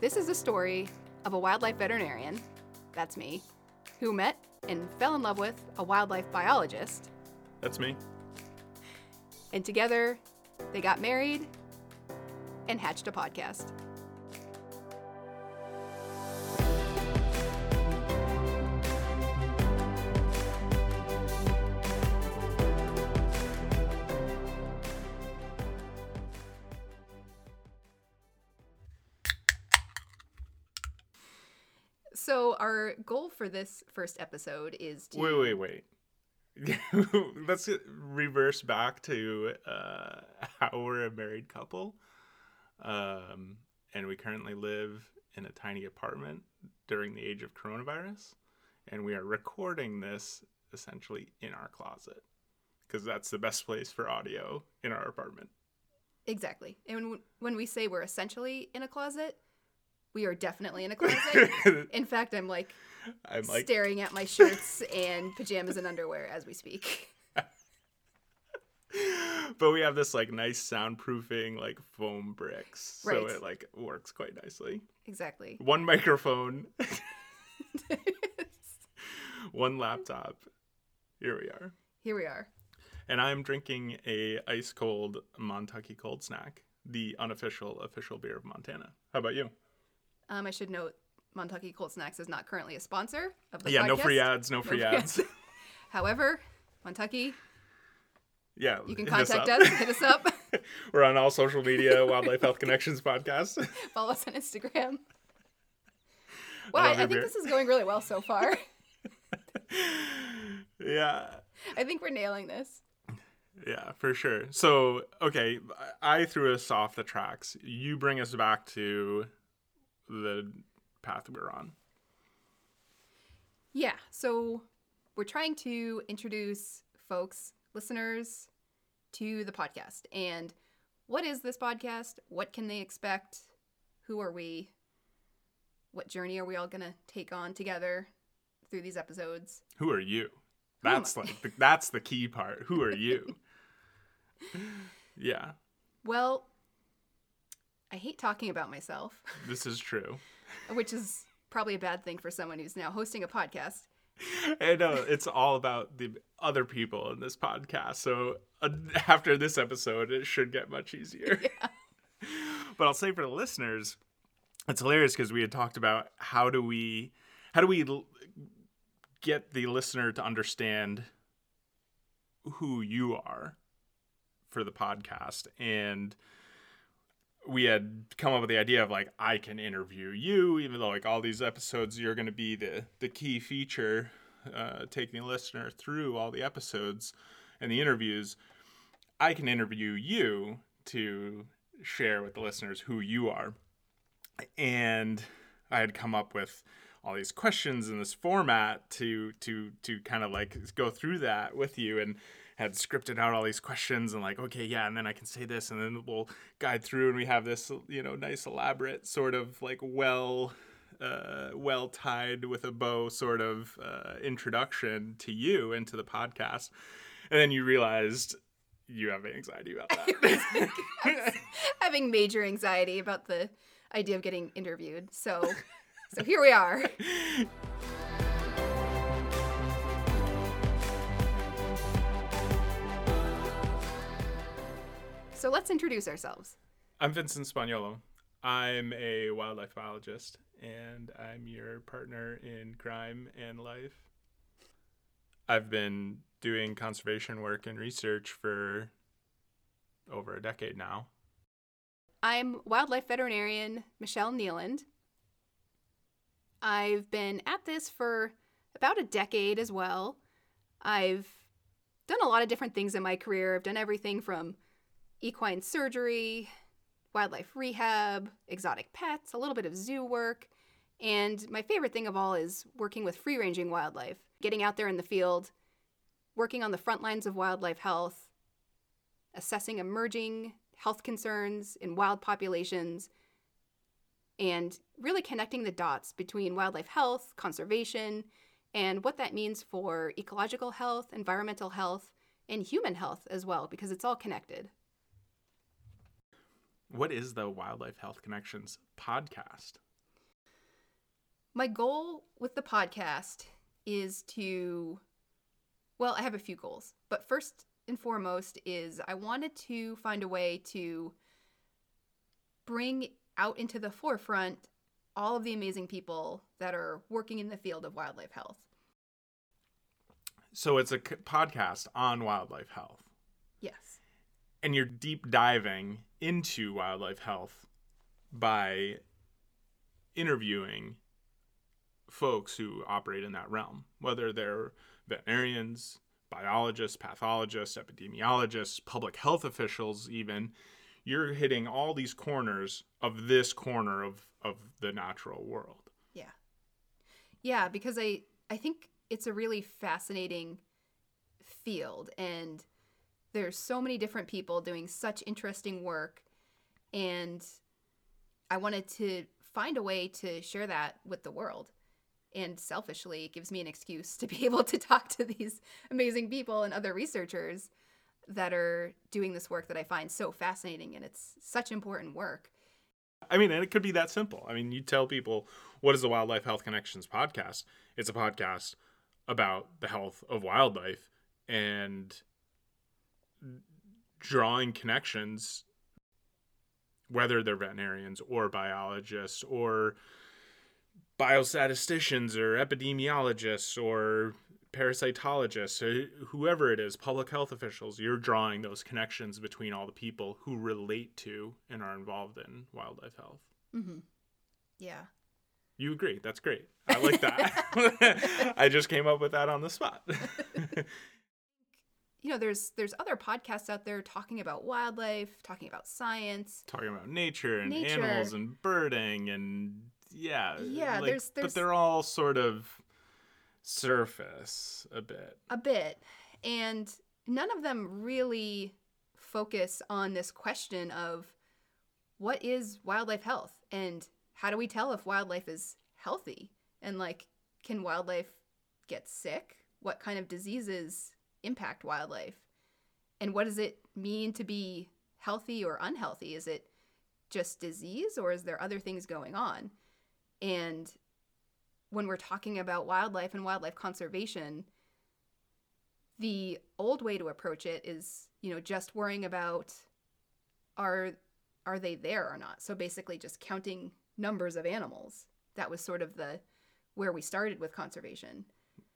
This is a story of a wildlife veterinarian, that's me, who met and fell in love with a wildlife biologist, That's me. and together they got married and hatched a podcast. Our goal for this first episode is to. Wait, wait, wait. Let's reverse back to uh, how we're a married couple. Um, and we currently live in a tiny apartment during the age of coronavirus. And we are recording this essentially in our closet because that's the best place for audio in our apartment. Exactly. And when we say we're essentially in a closet, we are definitely in a closet. in fact, I'm like, I'm like, staring at my shirts and pajamas and underwear as we speak. but we have this like nice soundproofing like foam bricks, so Right. it like works quite nicely. Exactly. One microphone, one laptop. Here we are, Here we are. and I'm drinking a ice cold Montucky cold snack, the unofficial official beer of Montana. How about you? Um, I should note Montucky Cold Snacks is not currently a sponsor of the yeah, podcast. no free ads, no free free ads. However, Montucky, yeah, you can hit us contact us, hit us up, We're on all social media, Wildlife Health Connections podcast. follow us on Instagram. Wow, I, I think beer. this is going really well so far. yeah. I think we're nailing this. Yeah, for sure. So, okay, I threw us off the tracks. You bring us back to the path we're on. Yeah, so we're trying to introduce folks, listeners, to the podcast. And what is this podcast? What can they expect? Who are we? What journey are we all going to take on together through these episodes? Who are you? That's like the, that's the key part. Who are you? yeah, Well, I hate talking about myself, this is true. which is probably a bad thing for someone who's now hosting a podcast. I know it's all about the other people in this podcast. So uh, after this episode, it should get much easier. But I'll say for the listeners, it's hilarious because we had talked about how do we how do we l- get the listener to understand who you are for the podcast and we had come up with the idea of like I can interview you, even though like all these episodes you're going to be the the key feature, uh, taking the listener through all the episodes and the interviews. I can interview you to share with the listeners who you are, and I had come up with all these questions in this format to to to kind of like go through that with you and had scripted out all these questions and like okay yeah and then i can say this and then we'll guide through and we have this you know nice elaborate sort of like well uh, well tied with a bow sort of uh, introduction to you and to the podcast and then you realized you have anxiety about that Having major anxiety about the idea of getting interviewed. So so here we are. So let's introduce ourselves. I'm Vincent Spagnolo. I'm a wildlife biologist, and I'm your partner in crime and life. I've been doing conservation work and research for over a decade now. I'm wildlife veterinarian Michelle Nealand. I've been at this for about a decade as well. I've done a lot of different things in my career. I've done everything from equine surgery, wildlife rehab, exotic pets, a little bit of zoo work, and my favorite thing of all is working with free ranging wildlife, getting out there in the field, working on the front lines of wildlife health, assessing emerging health concerns in wild populations, and really connecting the dots between wildlife health, conservation, and what that means for ecological health, environmental health, and human health as well, because it's all connected. What is the Wildlife Health Connections podcast? My goal with the podcast is to, well, I have a few goals, but first and foremost is I wanted to find a way to bring out into the forefront all of the amazing people that are working in the field of wildlife health. So it's a podcast on wildlife health. Yes. And you're deep diving into wildlife health by interviewing folks who operate in that realm, whether they're veterinarians, biologists, pathologists, epidemiologists, public health officials, even. You're hitting all these corners of this corner of, of the natural world. Yeah. Yeah, because I I think it's a really fascinating field and there's so many different people doing such interesting work and I wanted to find a way to share that with the world. And selfishly, it gives me an excuse to be able to talk to these amazing people and other researchers that are doing this work that I find so fascinating and it's such important work. I mean, and it could be that simple. I mean, you tell people, what is the Wildlife Health Connections podcast? It's a podcast about the health of wildlife and drawing connections, whether they're veterinarians or biologists or biostatisticians or epidemiologists or parasitologists or whoever it is, public health officials, you're drawing those connections between all the people who relate to and are involved in wildlife health. Mm-hmm. Yeah. You agree. That's great. I like that. I just came up with that on the spot. you know, there's there's other podcasts out there talking about wildlife, talking about science, talking about nature and Nature. animals and birding and yeah. Yeah, like, there's- but they're all sort of surface a bit. a bit, and none of them really focus on this question of what is wildlife health and how do we tell if wildlife is healthy and like can wildlife get sick? What kind of diseases impact wildlife? And what does it mean to be healthy or unhealthy? Is it just disease or is there other things going on? And when we're talking about wildlife and wildlife conservation, the old way to approach it is, you know, just worrying about are are they there or not. So basically just counting numbers of animals. That was sort of the where we started with conservation.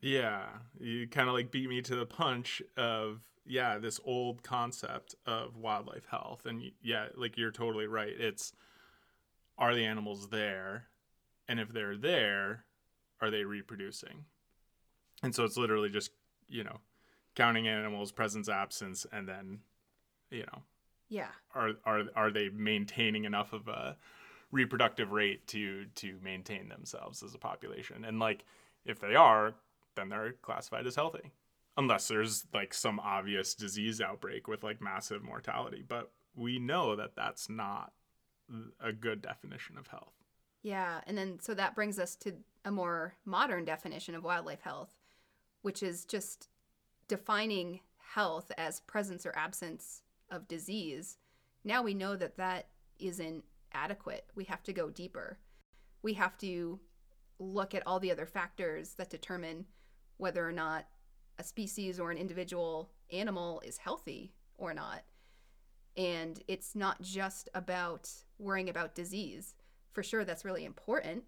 Yeah, you kind of like beat me to the punch of yeah, this old concept of wildlife health and yeah, like you're totally right. It's are the animals there? And if they're there, are they reproducing? And so it's literally just, you know, counting animals presence absence and then you know, Yeah. are are are they maintaining enough of a reproductive rate to to maintain themselves as a population and like if they are then they're classified as healthy unless there's like some obvious disease outbreak with like massive mortality but we know that that's not a good definition of health Yeah, and then so that brings us to a more modern definition of wildlife health, which is just defining health as presence or absence of disease. Now we know that that isn't adequate. We have to go deeper. We have to look at all the other factors that determine whether or not a species or an individual animal is healthy or not. And it's not just about worrying about disease. For sure, that's really important.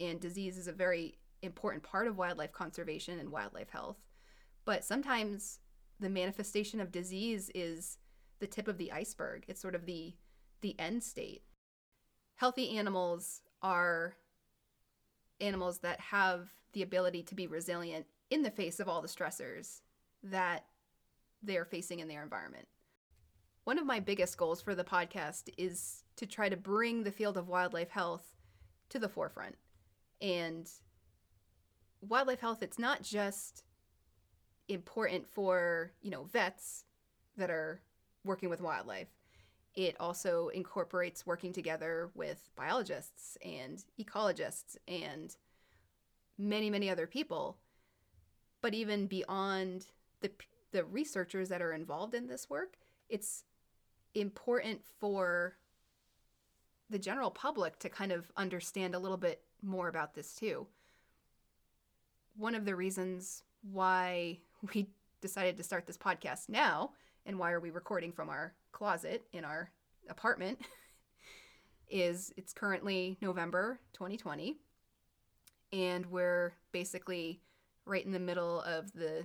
And disease is a very important part of wildlife conservation and wildlife health. But sometimes the manifestation of disease is the tip of the iceberg. It's sort of the the end state. Healthy animals are animals that have the ability to be resilient in the face of all the stressors that they're facing in their environment. One of my biggest goals for the podcast is to try to bring the field of wildlife health to the forefront. And wildlife health, it's not just important for, you know, vets that are working with wildlife. It also incorporates working together with biologists and ecologists and many, many other people. But even beyond the, the researchers that are involved in this work, it's important for the general public to kind of understand a little bit more about this too. One of the reasons why we decided to start this podcast now and why are we recording from our closet in our apartment is it's currently November 2020 and we're basically right in the middle of the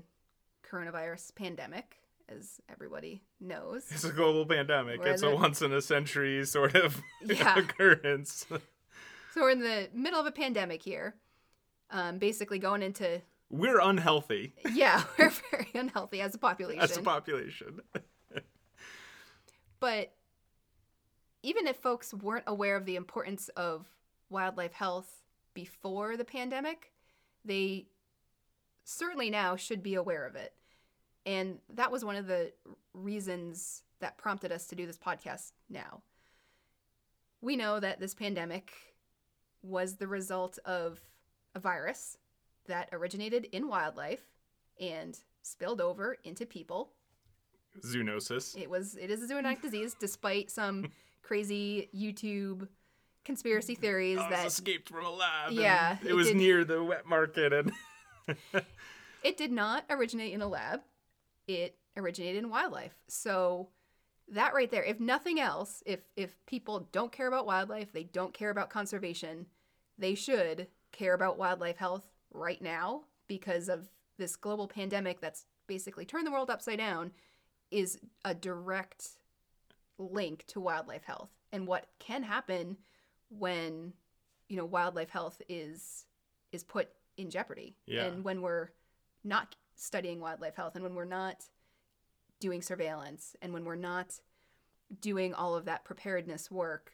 coronavirus pandemic as everybody knows. It's a global pandemic. We're it's in a the- once in a century sort of Yeah. occurrence. So we're in the middle of a pandemic here. Um, basically going into We're unhealthy yeah, we're very unhealthy as a population. as a population. But even if folks weren't aware of the importance of wildlife health before the pandemic, they certainly now should be aware of it. And that was one of the reasons that prompted us to do this podcast now. We know that this pandemic was the result of a virus that originated in wildlife and spilled over into people Zoonosis. it was it is a zoonotic disease, despite some crazy YouTube conspiracy theories Oh, that escaped from a lab. Yeah, It, it was did. near the wet market and it did not originate in a lab. It originated in wildlife. So that right there, if nothing else, if if people don't care about wildlife, they don't care about conservation, they should care about wildlife health right now because of this global pandemic that's basically turned the world upside down is a direct link to wildlife health and what can happen when you know wildlife health is is put in jeopardy Yeah. and when we're not studying wildlife health and when we're not doing surveillance and when we're not doing all of that preparedness work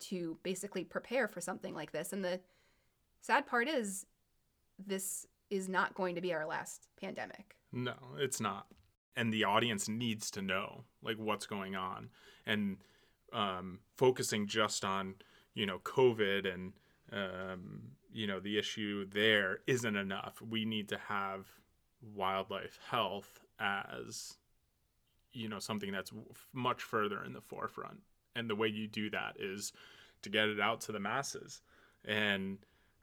to basically prepare for something like this and the sad part is this is not going to be our last pandemic No, it's not. And the audience needs to know like what's going on. And um, focusing just on, you know, COVID and um, you know, the issue there isn't enough. We need to have wildlife health as you know, something that's much further in the forefront. And the way you do that is to get it out to the masses. And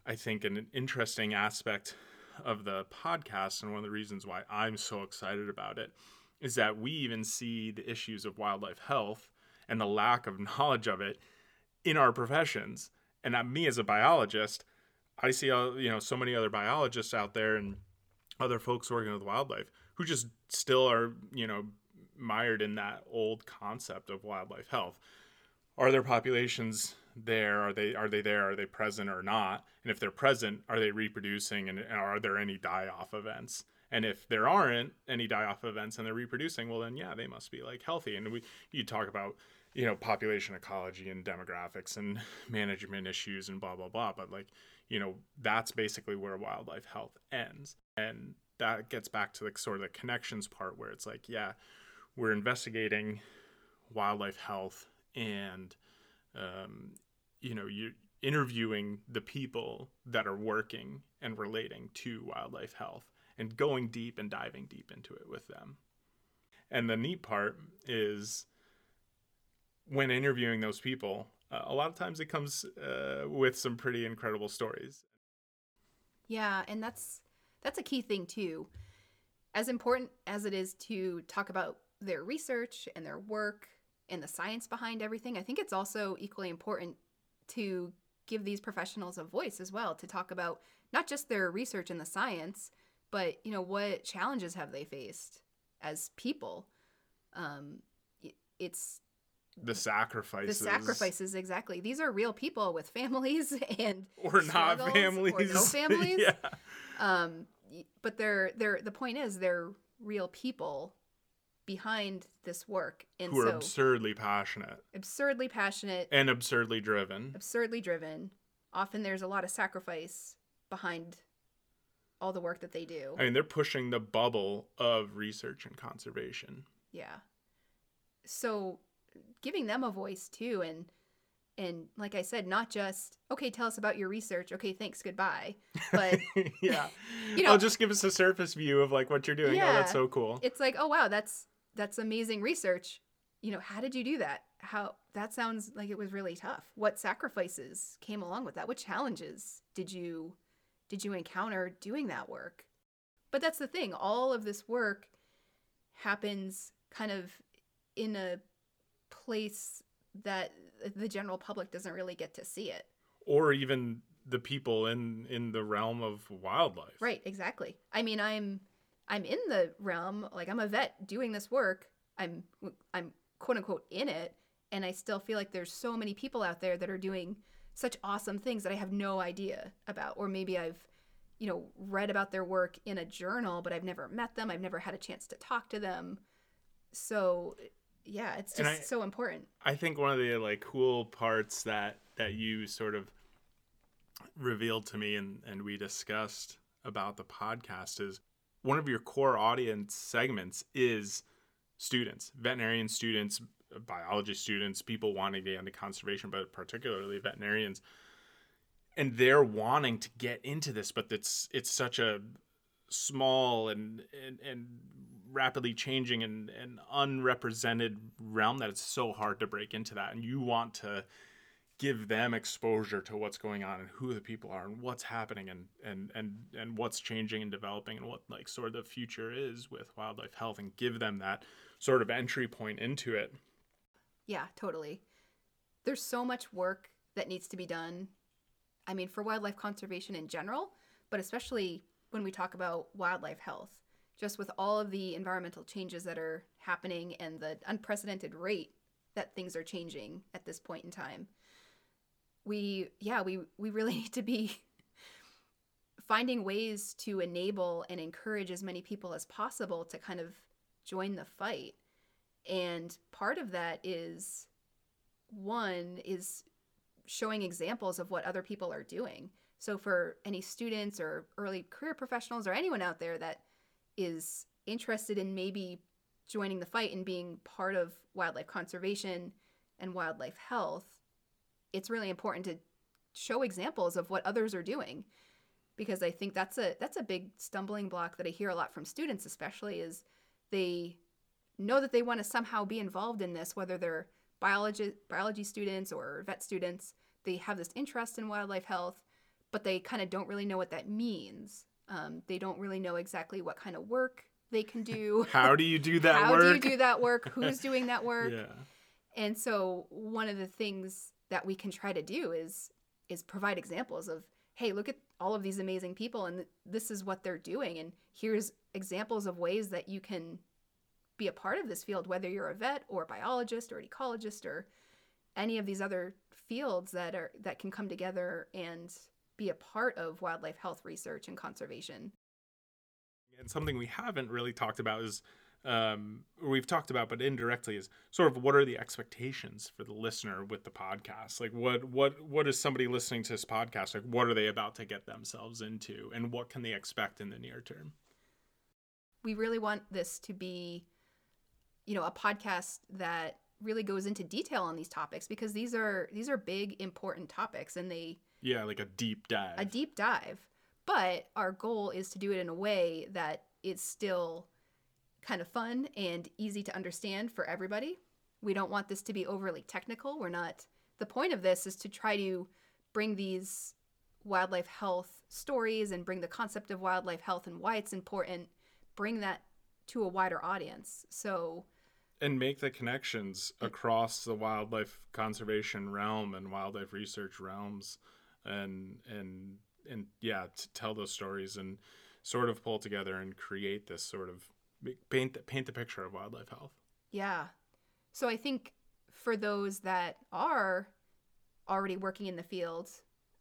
I think an interesting aspect of the podcast and one of the reasons why I'm so excited about it is that we even see the issues of wildlife health and the lack of knowledge of it in our professions. And me as a biologist, I see you know so many other biologists out there and other folks working with wildlife who just still are you know mired in that old concept of wildlife health. Are there populations there? Are they are they there? Are they present or not? And if they're present, are they reproducing? And, and are there any die off events? And if there aren't any die off events and they're reproducing, well then yeah, they must be like healthy. And we you talk about you know population ecology and demographics and management issues and blah blah blah. But like you know that's basically where wildlife health ends. And that gets back to the sort of the connections part where it's like yeah, we're investigating wildlife health and um, you know you're interviewing the people that are working and relating to wildlife health and going deep and diving deep into it with them and the neat part is when interviewing those people a lot of times it comes uh, with some pretty incredible stories Yeah, and that's that's a key thing too. As important as it is to talk about their research and their work and the science behind everything, I think it's also equally important to give these professionals a voice as well to talk about not just their research and the science, but you know what challenges have they faced as people. Um, it's the sacrifices the sacrifices. exactly. These are real people with families and or not families or no families. yeah. Um but they're they're the point is they're real people behind this work. And who are so absurdly passionate. Absurdly passionate. And absurdly driven. Absurdly driven. Often there's a lot of sacrifice behind all the work that they do. I mean, they're pushing the bubble of research and conservation. yeah. So giving them a voice too and and like i said not just okay tell us about your research okay thanks goodbye but yeah. You know- oh, just give us a surface view of like what you're doing. Oh, that's so cool. it's like oh wow that's that's amazing research you know how did you do that how that sounds like it was really tough. What sacrifices came along with that? What challenges did you did you encounter doing that work? But that's the thing, all of this work happens kind of in a place that the general public doesn't really get to see it. Or even the people in in the realm of wildlife. Right, exactly. I mean, I'm I'm in the realm, like I'm a vet doing this work. I'm I'm quote unquote in it, and I still feel like there's so many people out there that are doing such awesome things that I have no idea about or maybe I've you know read about their work in a journal but I've never met them. I've never had a chance to talk to them. So yeah, it's just I, so important. I think one of the like cool parts that that you sort of revealed to me and and we discussed about the podcast is one of your core audience segments is students, veterinarian students, biology students, people wanting to get into conservation, but particularly veterinarians. And they're wanting to get into this, but it's it's such a small and and, and rapidly changing and, and unrepresented realm that it's so hard to break into that. And you want to give them exposure to what's going on and who the people are and what's happening and and and and what's changing and developing and what like sort of the future is with wildlife health and give them that sort of entry point into it. Yeah, totally. There's so much work that needs to be done. I mean, for wildlife conservation in general, but especially when we talk about wildlife health, just with all of the environmental changes that are happening and the unprecedented rate that things are changing at this point in time we yeah we we really need to be finding ways to enable and encourage as many people as possible to kind of join the fight. And part of that is one is showing examples of what other people are doing. So for any students or early career professionals or anyone out there that is interested in maybe joining the fight and being part of wildlife conservation and wildlife health it's really important to show examples of what others are doing. Because I think that's a that's a big stumbling block that I hear a lot from students especially is they know that they want to somehow be involved in this whether they're biology biology students or vet students they have this interest in wildlife health but they kind of don't really know what that means um, they don't really know exactly what kind of work they can do. How do you do that how work how do you do that work? Who's doing that work? Yeah. And so one of the things that we can try to do is is provide examples of hey look at all of these amazing people and th- this is what they're doing. And here's examples of ways that you can be a part of this field whether you're a vet or a biologist or an ecologist or any of these other fields that are that can come together and be a part of wildlife health research and conservation and something we haven't really talked about is um, we've talked about, but indirectly is sort of what are the expectations for the listener with the podcast? Like what what what is somebody listening to this podcast like? What are they about to get themselves into, and what can they expect in the near term? We really want this to be, you know, a podcast that really goes into detail on these topics because these are these are big important topics and they yeah like a deep dive a deep dive but our goal is to do it in a way that is still kind of fun and easy to understand for everybody. We don't want this to be overly technical. We're not, the point of this is to try to bring these wildlife health stories and bring the concept of wildlife health and why it's important, bring that to a wider audience. So, and make the connections across the wildlife conservation realm and wildlife research realms and and and yeah to tell those stories and sort of pull together and create this sort of paint the, paint the picture of wildlife health. Yeah. So I think for those that are already working in the field,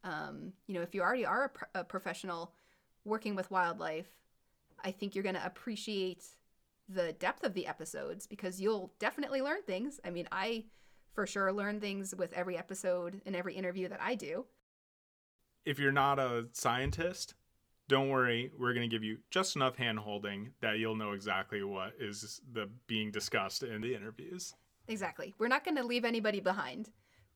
um, you know, if you already are a, pro- a professional working with wildlife, I think you're going to appreciate the depth of the episodes because you'll definitely learn things. I mean, I for sure learn things with every episode and every interview that I do. If you're not a scientist, don't worry, we're going to give you just enough hand holding that you'll know exactly what is the being discussed in the interviews. Exactly. We're not going to leave anybody behind.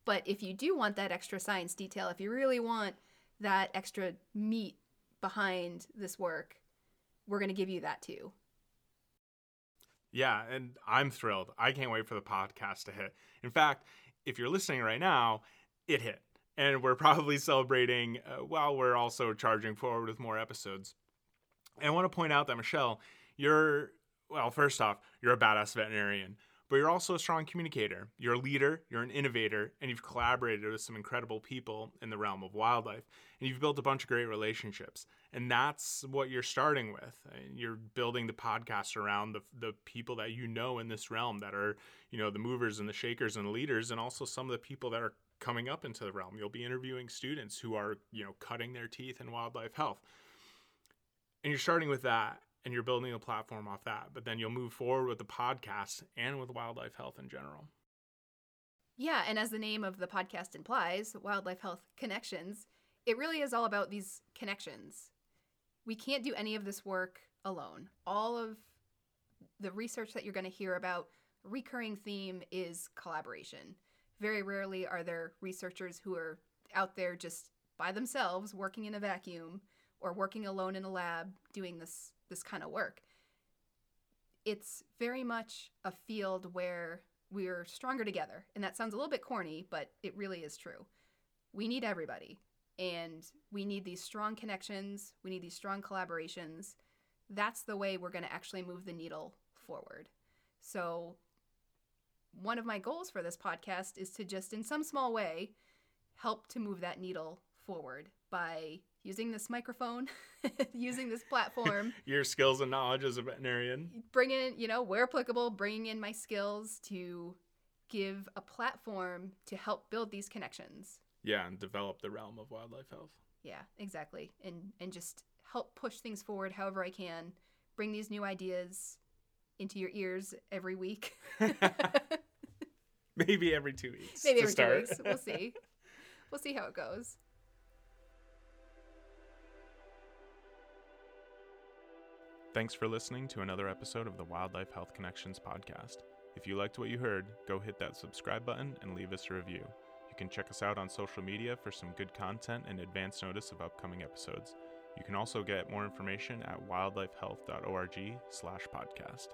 But if you do want that extra science detail, if you really want that extra meat behind this work, we're going to give you that too. Yeah, and I'm thrilled. I can't wait for the podcast to hit. In fact, if you're listening right now, it hit. And we're probably celebrating uh, while we're also charging forward with more episodes. And I want to point out that, Michelle, you're, well, first off, you're a badass veterinarian but you're also a strong communicator. You're a leader, you're an innovator, and you've collaborated with some incredible people in the realm of wildlife. And you've built a bunch of great relationships. And that's what you're starting with. You're building the podcast around the, the people that you know in this realm that are, you know, the movers and the shakers and the leaders, and also some of the people that are coming up into the realm. You'll be interviewing students who are, you know, cutting their teeth in wildlife health. And you're starting with that and you're building a platform off that. But then you'll move forward with the podcast and with wildlife health in general. Yeah, and as the name of the podcast implies, Wildlife Health Connections, it really is all about these connections. We can't do any of this work alone. All of the research that you're going to hear about, recurring theme is collaboration. Very rarely are there researchers who are out there just by themselves working in a vacuum or working alone in a lab doing this this kind of work. It's very much a field where we're stronger together. And that sounds a little bit corny, but it really is true. We need everybody. And we need these strong connections, we need these strong collaborations. That's the way we're going to actually move the needle forward. So, one of my goals for this podcast is to just, in some small way, help to move that needle forward by using this microphone, using this platform. Your skills and knowledge as a veterinarian. Bringing, you know, where applicable, bringing in my skills to give a platform to help build these connections. Yeah, and develop the realm of wildlife health. Yeah, exactly. And and just help push things forward however I can. Bring these new ideas into your ears every week. Maybe every two weeks. Maybe every start. two weeks. We'll see. We'll see how it goes. Thanks for listening to another episode of the Wildlife Health Connections podcast. If you liked what you heard, go hit that subscribe button and leave us a review. You can check us out on social media for some good content and advance notice of upcoming episodes. You can also get more information at wildlifehealth.org/podcast.